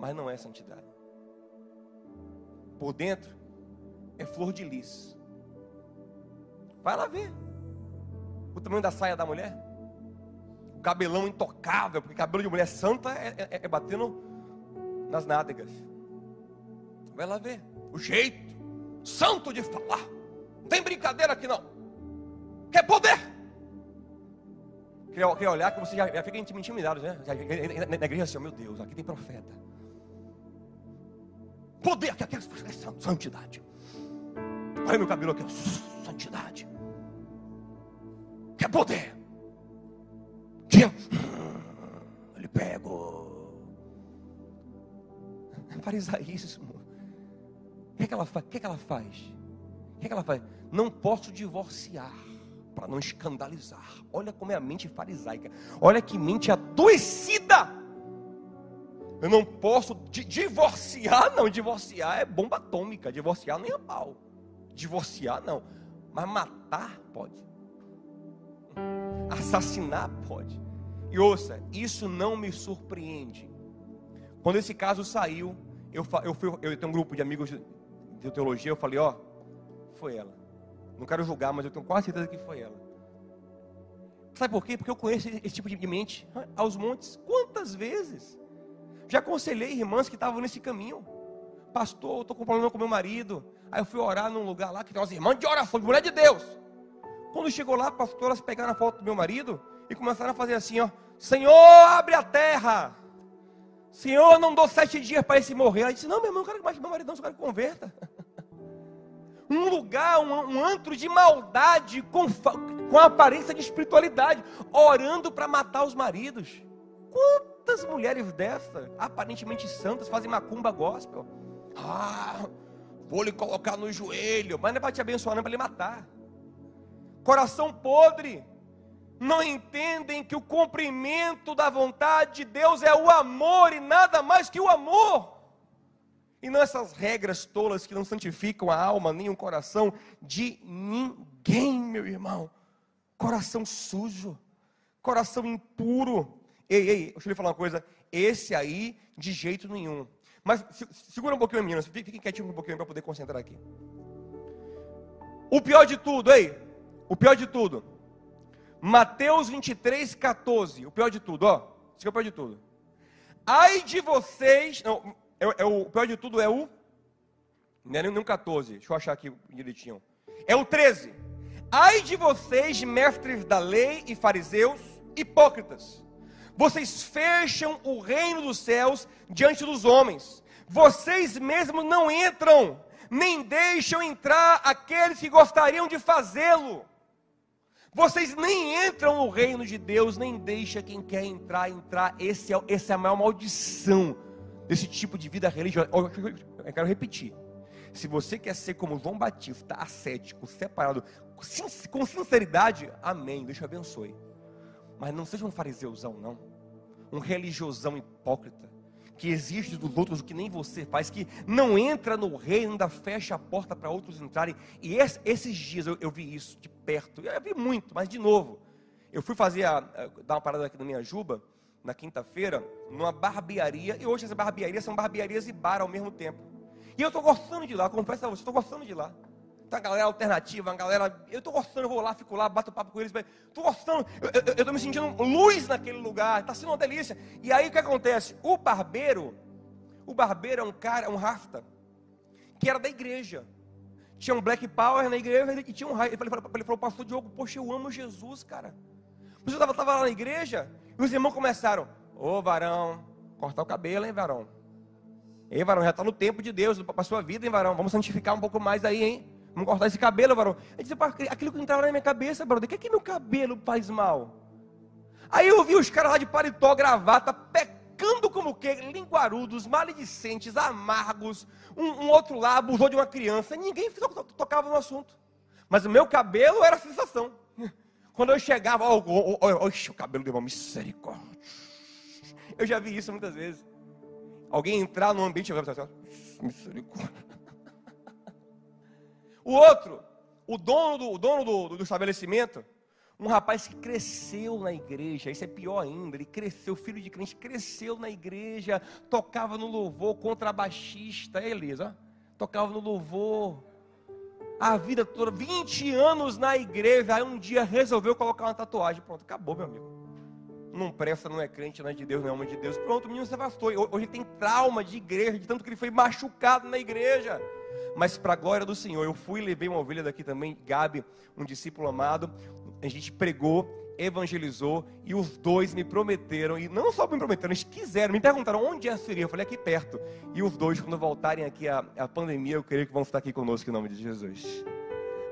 mas não é santidade? Por dentro é flor de lis. Vai lá ver o tamanho da saia da mulher cabelão intocável, porque cabelo de mulher santa é, é, é batendo nas nádegas. Vai lá ver o jeito santo de falar. Não tem brincadeira aqui não. Quer poder? Quer, quer olhar que você já, já fica intimidado, né? Na igreja assim, oh, meu Deus, aqui tem profeta. Poder, aqui, aqui é santidade. Olha meu cabelo aqui, santidade. Quer poder? Dia, ele pego. Farisaísmo. O que, é que, ela, faz? o que, é que ela faz? O que, é que ela faz? Não posso divorciar. para não escandalizar. Olha como é a mente farisaica. Olha que mente adoecida. Eu não posso divorciar, não. Divorciar é bomba atômica. Divorciar nem a pau. Divorciar não. Mas matar pode. Assassinar pode. E ouça, isso não me surpreende. Quando esse caso saiu, eu, eu, fui, eu tenho um grupo de amigos de teologia, eu falei, ó, foi ela. Não quero julgar, mas eu tenho quase certeza que foi ela. Sabe por quê? Porque eu conheço esse tipo de mente aos montes. Quantas vezes? Já aconselhei irmãs que estavam nesse caminho. Pastor, eu estou com problema com meu marido. Aí eu fui orar num lugar lá que tem umas irmãs de oração, de mulher de Deus. Quando chegou lá, pastor, elas pegaram a foto do meu marido e começaram a fazer assim, ó. Senhor, abre a terra. Senhor, não dou sete dias para esse morrer. Ela disse, não, meu irmão, eu quero que mais meu marido não, eu quero que converta. um lugar, um, um antro de maldade, com, com aparência de espiritualidade, orando para matar os maridos. Quantas mulheres dessas, aparentemente santas, fazem macumba gospel? Ah, vou lhe colocar no joelho, mas não é para te abençoar, não é para lhe matar. Coração podre, não entendem que o cumprimento da vontade de Deus é o amor e nada mais que o amor. E não essas regras tolas que não santificam a alma nem o coração de ninguém, meu irmão. Coração sujo, coração impuro. Ei, ei, deixa eu lhe falar uma coisa. Esse aí, de jeito nenhum. Mas segura um pouquinho, meninas. Fiquem quietinho um pouquinho para poder concentrar aqui. O pior de tudo, ei. O pior de tudo. Mateus 23, 14. O pior de tudo, ó. Isso é o pior de tudo. Ai de vocês. Não, é, é, o pior de tudo é o. Não é nem o 14. Deixa eu achar aqui direitinho. É o 13. Ai de vocês, mestres da lei e fariseus, hipócritas. Vocês fecham o reino dos céus diante dos homens. Vocês mesmos não entram, nem deixam entrar aqueles que gostariam de fazê-lo. Vocês nem entram no reino de Deus, nem deixa quem quer entrar entrar. Esse é, essa é a maior maldição desse tipo de vida religiosa. Eu quero repetir. Se você quer ser como João Batista, ascético, separado, com sinceridade, amém, Deus te abençoe. Mas não seja um fariseuzão, não. Um religiosão hipócrita. Que exige dos outros o que nem você faz, que não entra no reino, ainda fecha a porta para outros entrarem. E esses dias eu, eu, vi isso de perto. Eu vi muito, mas de novo. Eu fui fazer a, a, dar uma parada aqui na minha juba na quinta-feira, numa barbearia, e hoje as barbearias são barbearias e bar ao mesmo tempo. E eu estou gostando de lá, confesso a você, estou gostando de lá. Tá a galera alternativa, a galera. Eu estou gostando, eu vou lá, fico lá, bato papo com eles. Estou gostando, eu estou me sentindo luz naquele lugar, está sendo uma delícia. E aí o que acontece? O barbeiro, o barbeiro é um cara, um rasta, que era da igreja. Tinha um Black Power na igreja e tinha um raio. Ele falou, ele falou, pastor Diogo, poxa, eu amo Jesus, cara. Você estava lá na igreja e os irmãos começaram: Ô varão, cortar o cabelo, hein, varão? Ei, varão, já está no tempo de Deus para a sua vida, hein, varão? Vamos santificar um pouco mais aí, hein? Vamos cortar esse cabelo, varão. Aí disse, aquilo que entrava na minha cabeça, brother, que é que meu cabelo faz mal? Aí eu vi os caras lá de paletó, gravata, pecando como que, linguarudos, maledicentes, amargos, um, um outro lá abusou de uma criança, ninguém tocava no assunto. Mas o meu cabelo era sensação. Quando eu chegava, oh, oh, oh, o cabelo de uma misericórdia. Eu já vi isso muitas vezes. Alguém entrar no ambiente misericórdia. O outro, o dono, do, o dono do, do estabelecimento, um rapaz que cresceu na igreja, isso é pior ainda, ele cresceu, filho de crente, cresceu na igreja, tocava no louvor, contrabaixista, é Elisa, tocava no louvor, a vida toda, 20 anos na igreja, aí um dia resolveu colocar uma tatuagem, pronto, acabou, meu amigo. Não presta, não é crente, não é de Deus, não é homem de Deus. Pronto, o menino se afastou. Hoje tem trauma de igreja, de tanto que ele foi machucado na igreja. Mas para a glória do Senhor, eu fui e levei uma ovelha daqui também, Gabi, um discípulo amado. A gente pregou, evangelizou e os dois me prometeram, e não só me prometeram, eles quiseram, me perguntaram onde é seria. Eu falei aqui perto. E os dois, quando voltarem aqui a, a pandemia, eu creio que vão estar aqui conosco em nome de Jesus.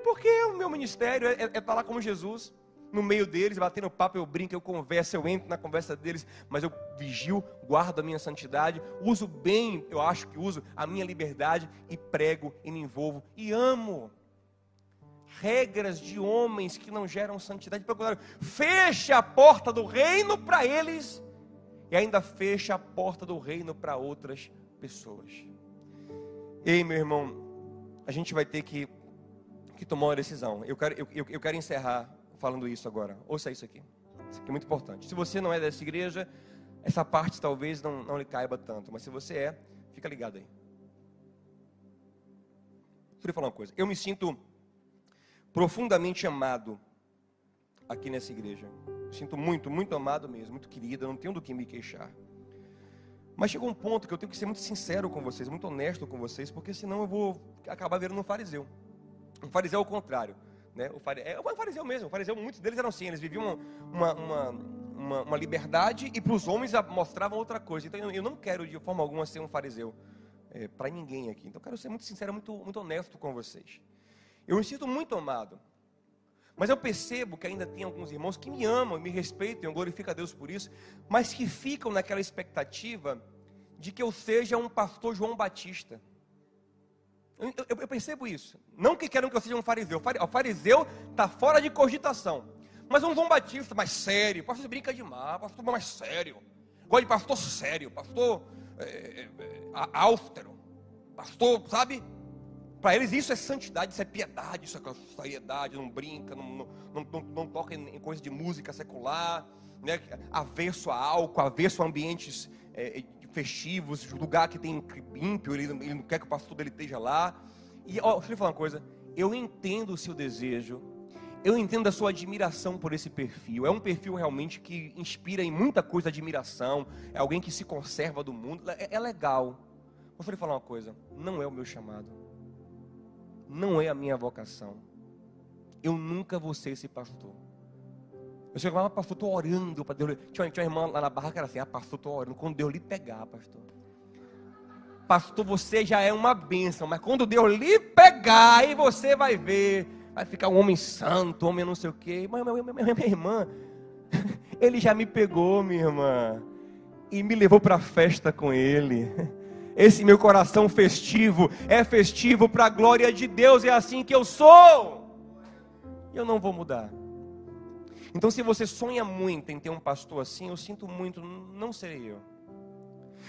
Porque o meu ministério é, é, é estar lá como Jesus, no meio deles, batendo papo, eu brinco, eu converso, eu entro na conversa deles, mas eu vigio, guardo a minha santidade, uso bem, eu acho que uso a minha liberdade e prego e me envolvo e amo. regras de homens que não geram santidade. Pelo contrário, fecha a porta do reino para eles e ainda fecha a porta do reino para outras pessoas. Ei, meu irmão, a gente vai ter que, que tomar uma decisão. Eu quero, eu, eu quero encerrar falando isso agora. Ouça isso aqui. Isso aqui é muito importante. Se você não é dessa igreja, essa parte talvez não, não lhe caiba tanto. Mas se você é, fica ligado aí. Queria falar uma coisa. Eu me sinto profundamente amado aqui nessa igreja. Me sinto muito, muito amado mesmo, muito querido. Não tenho do que me queixar. Mas chegou um ponto que eu tenho que ser muito sincero com vocês, muito honesto com vocês, porque senão eu vou acabar virando um fariseu. Um fariseu ao contrário. Né? O é um fariseu mesmo. O fariseu, muitos deles eram assim, eles viviam uma, uma, uma, uma liberdade e para os homens mostravam outra coisa. Então eu não quero de forma alguma ser um fariseu é, para ninguém aqui. Então eu quero ser muito sincero, muito, muito honesto com vocês. Eu me sinto muito amado. Mas eu percebo que ainda tem alguns irmãos que me amam, me respeitam, eu glorifico a Deus por isso, mas que ficam naquela expectativa de que eu seja um pastor João Batista. Eu, eu, percebo isso. Não que queiram que eu seja um fariseu. O fariseu está fora de cogitação. Mas um João Batista mais sério, pastor brinca demais, pastor mais sério. Gosta de pastor sério, pastor é, é, é austero, pastor, sabe? Para eles isso é santidade, isso é piedade, isso é seriedade, não brinca, não, não, não, não toca em, em coisa de música secular, né? avesso a álcool, avesso a ambientes é, festivos, lugar que tem ímpio, ele, ele, não quer que o pastor dele esteja lá. E ó, deixa eu falar uma coisa, eu entendo o seu desejo, eu entendo a sua admiração por esse perfil. É um perfil realmente que inspira em muita coisa admiração, é alguém que se conserva do mundo, é, é legal. Mas eu vou falar uma coisa, não é o meu chamado não é a minha vocação. Eu nunca vou ser esse pastor. Eu chego lá, pastor, estou orando para Deus. Tinha, tinha uma irmã lá na barra que era assim: ah, pastor, estou orando. Quando Deus lhe pegar, pastor. Pastor, você já é uma bênção, mas quando Deus lhe pegar, aí você vai ver. Vai ficar um homem santo, homem não sei o quê. Mas minha, minha, minha, minha irmã, ele já me pegou, minha irmã, e me levou para a festa com ele. Esse meu coração festivo é festivo para a glória de Deus, é assim que eu sou. Eu não vou mudar. Então, se você sonha muito em ter um pastor assim, eu sinto muito, não serei eu.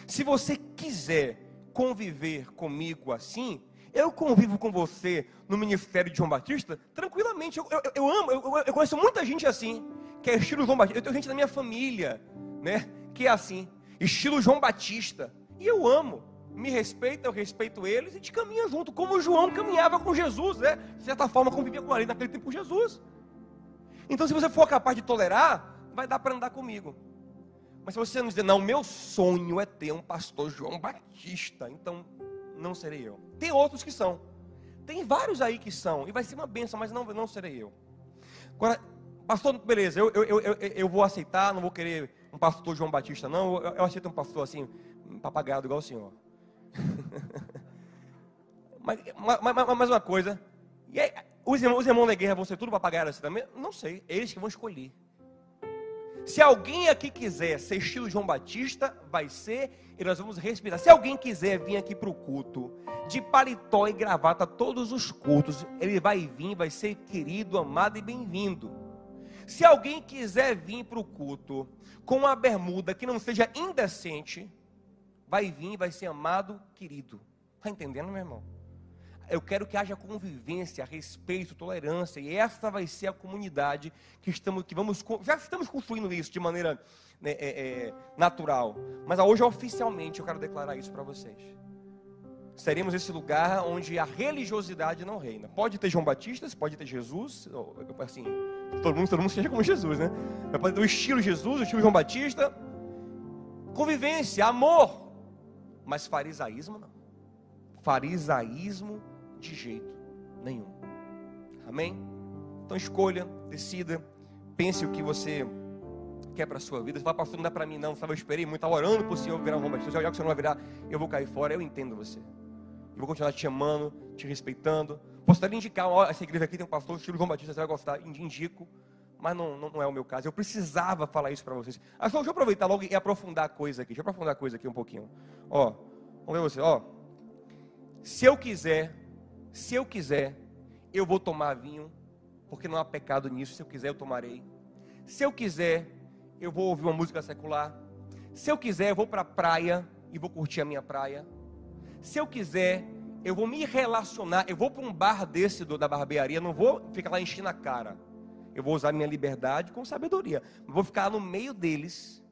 Se você quiser conviver comigo assim, eu convivo com você no ministério de João Batista tranquilamente. Eu, eu, eu amo, eu, eu, conheço muita gente assim, que é estilo João Batista. Eu tenho gente da minha família, né, que é assim, estilo João Batista. E eu amo me respeita, eu respeito eles, e gente caminha junto, como João caminhava com Jesus, né? De certa forma, convivia com ele naquele tempo com Jesus. Então, se você for capaz de tolerar, vai dar para andar comigo. Mas se você não dizer, não, meu sonho é ter um pastor João Batista, então não serei eu. Tem outros que são. Tem vários aí que são, e vai ser uma benção, mas não, não serei eu. Agora, pastor, beleza, eu, eu, eu, eu, vou aceitar, não vou querer um pastor João Batista, não. Eu, eu aceito um pastor assim, papagado igual o senhor. mas, mas, mais uma coisa. E aí, os, irmãos, os irmãos da guerra vão ser tudo papagaio assim também? Não sei. É eles que vão escolher. Se alguém aqui quiser ser estilo João Batista, vai ser, e nós vamos respirar. Se alguém quiser vir aqui para o culto, de paletó e gravata, todos os cultos, ele vai vir, vai ser querido, amado e bem-vindo. Se alguém quiser vir para o culto com uma bermuda que não seja indecente, vai vir, vai ser amado, querido. Está entendendo, meu irmão? Eu quero que haja convivência, respeito, tolerância, e essa vai ser a comunidade que estamos, que vamos, já estamos construindo isso de maneira né, é, é, natural. Mas hoje, oficialmente, eu quero declarar isso para vocês. Seremos esse lugar onde a religiosidade não reina. Pode ter João Batista, pode ter Jesus, assim, todo mundo, todo mundo seja como Jesus, né? Mas pode ter o estilo Jesus, o estilo João Batista. Convivência, amor, mas farisaísmo não. Farisaísmo de jeito nenhum. Amém? Então escolha, decida, pense o que você quer para a sua vida. Você fala, pastor, não dá para mim não. Sabe, eu esperei muito, estava orando o Senhor virar um romano. Já que o Senhor não vai virar, eu vou cair fora. Eu entendo você. Eu vou continuar te amando, te respeitando. Posso até indicar, ó, essa igreja aqui tem um pastor, estilo João Batista, você vai gostar, indico. Mas não, não é o meu caso. Eu precisava falar isso para vocês. Ah, deixa eu aproveitar logo e aprofundar a coisa aqui. Deixa eu aprofundar a coisa aqui um pouquinho. Ó, Vamos ver você, ó. Se eu quiser, se eu quiser, eu vou tomar vinho, porque não há pecado nisso. Se eu quiser, eu tomarei. Se eu quiser, eu vou ouvir uma música secular. Se eu quiser, eu vou para a praia e vou curtir a minha praia. Se eu quiser, eu vou me relacionar. Eu vou para um bar desse do, da barbearia, não vou ficar lá enchendo a cara. Eu vou usar minha liberdade com sabedoria. Vou ficar no meio deles,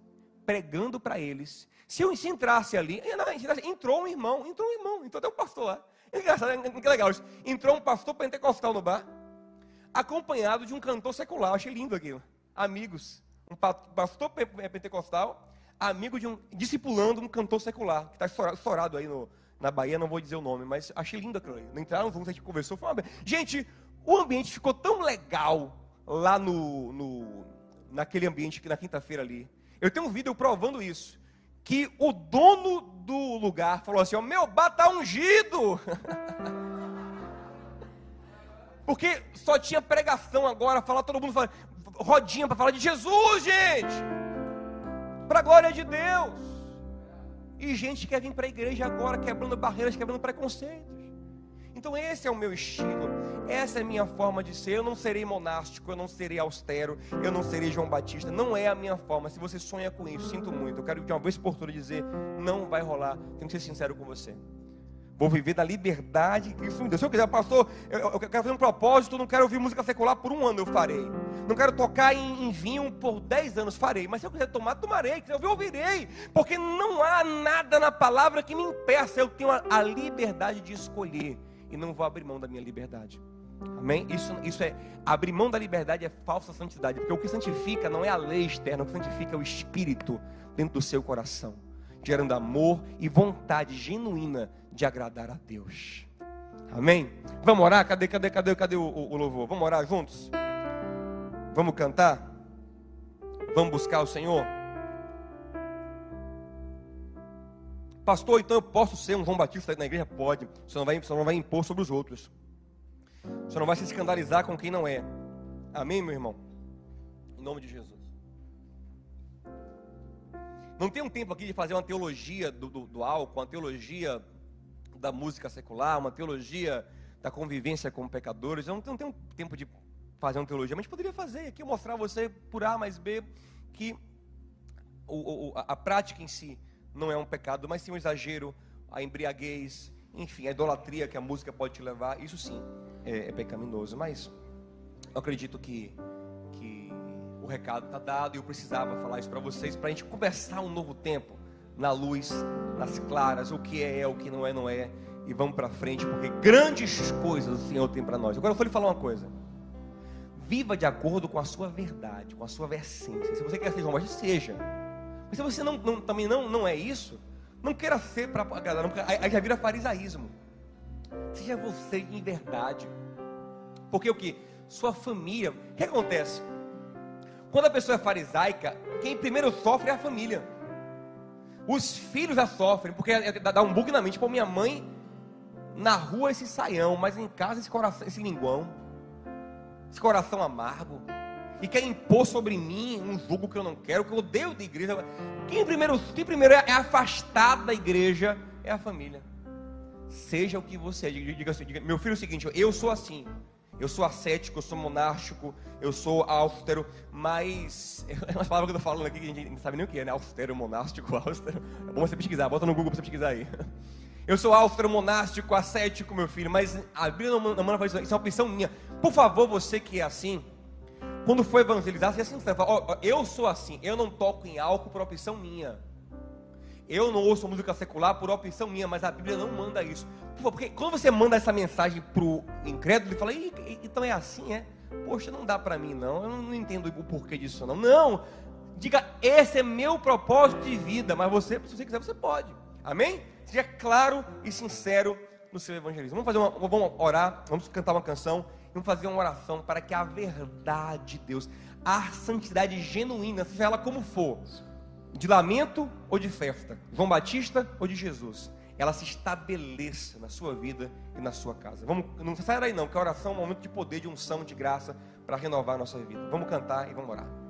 pregando para eles. Se eu se entrasse ali, entrou um irmão, entrou um irmão, entrou até um pastor lá. Engraçado, que legal isso. Entrou um pastor pentecostal no bar, acompanhado de um cantor secular. achei lindo aquilo. Amigos. Um pastor pentecostal, amigo de um. discipulando um cantor secular, que está estourado aí no, na Bahia, não vou dizer o nome, mas achei lindo aquilo. Não entraram juntos, a gente conversou. Foi uma... Gente, o ambiente ficou tão legal lá no, no naquele ambiente, na quinta-feira ali. Eu tenho um vídeo provando isso. Que o dono do lugar falou assim: Ó, meu bar tá ungido. Porque só tinha pregação agora, falar todo mundo fala, rodinha para falar de Jesus, gente. Para a glória de Deus. E gente quer vir para a igreja agora quebrando barreiras, quebrando preconceitos. Então esse é o meu estilo, essa é a minha forma de ser. Eu não serei monástico, eu não serei austero, eu não serei João Batista. Não é a minha forma. Se você sonha com isso, sinto muito. Eu quero de uma vez por todas dizer, não vai rolar. Tenho que ser sincero com você. Vou viver da liberdade que Cristo me deu. Se eu quiser, pastor, eu, eu, quero fazer um propósito, não quero ouvir música secular por um ano, eu farei. Não quero tocar em, em vinho por dez anos, farei. Mas se eu quiser tomar, tomarei. Se eu ouvir, ouvirei. Porque não há nada na palavra que me impeça. Eu tenho a, a liberdade de escolher. E não vou abrir mão da minha liberdade. Amém? Isso, isso é abrir mão da liberdade é falsa santidade, porque o que santifica não é a lei externa, o que santifica é o espírito dentro do seu coração, gerando amor e vontade genuína de agradar a Deus. Amém? Vamos orar? Cadê, cadê, cadê, cadê o, o, o louvor? Vamos orar juntos? Vamos cantar? Vamos buscar o Senhor? Pastor, então eu posso ser um João Batista na igreja? Pode. Você não vai, você não vai impor sobre os outros. Você não vai se escandalizar com quem não é. Amém, meu irmão? Em nome de Jesus. Não tem um tempo aqui de fazer uma teologia do, do, do álcool, uma teologia da música secular, uma teologia da convivência com pecadores. Eu não, tenho tempo de fazer uma teologia, mas poderia fazer aqui, mostrar a você por A mais B que o, o, a, a prática em si não é um pecado, mas sim um exagero, a embriaguez, enfim, a idolatria que a música pode te levar, isso sim é, é pecaminoso. Mas eu acredito que, que o recado está dado e eu precisava falar isso para vocês, para a gente começar um novo tempo na luz, nas claras, o que é, é, o que não é, não é, e vamos para frente, porque grandes coisas o Senhor tem para nós. Agora eu vou lhe falar uma coisa. Viva de acordo com a sua verdade, com a sua essência. Se você quer ser João Batista, seja. Mas se você não, não, também não, não é isso, não queira ser para agradar, porque aí já vira farisaísmo. Seja você em verdade. Porque o que? Sua família. O que acontece? Quando a pessoa é farisaica, quem primeiro sofre é a família. Os filhos já sofrem, porque é, é, dá um bug na mente. Tipo, minha mãe, na rua esse saião, mas em casa esse coração, esse linguão, esse coração amargo, e quer impor sobre mim um julgo que eu não quero, que eu odeio da igreja. Quem primeiro, quem primeiro é, é afastado da igreja é a família. Seja o que você é, diga assim, diga, meu filho é o seguinte, eu sou assim, eu sou ascético, eu sou monástico, eu sou austero, mas. É uma palavra que eu estou falando aqui que a gente não sabe nem o que é, né? Austero, monástico, austero. É bom você pesquisar, bota no Google para você pesquisar aí. Eu sou austero, monástico, ascético, meu filho, mas a Bíblia não, manda isso, isso é uma opção minha. Por favor, você que é assim, quando for evangelizar, seja sincero, fala, oh, eu sou assim, eu não toco em álcool por opção minha. Eu não ouço música secular por opção minha, mas a Bíblia não manda isso. Porque quando você manda essa mensagem pro incrédulo, ele fala, então é assim, é? Poxa, não dá para mim não, eu não entendo o porquê disso não. Não, diga, esse é meu propósito de vida, mas você, se você quiser, você pode. Amém? Seja claro e sincero no seu evangelismo. Vamos fazer uma, vamos orar, vamos cantar uma canção, vamos fazer uma oração para que a verdade de Deus, a santidade genuína, seja ela como for, de lamento ou de festa, João Batista ou de Jesus, ela se estabeleça na sua vida e na sua casa. Vamos, não saia daí não, que a oração é um momento de poder, de unção, de graça para renovar a nossa vida. Vamos cantar e vamos orar.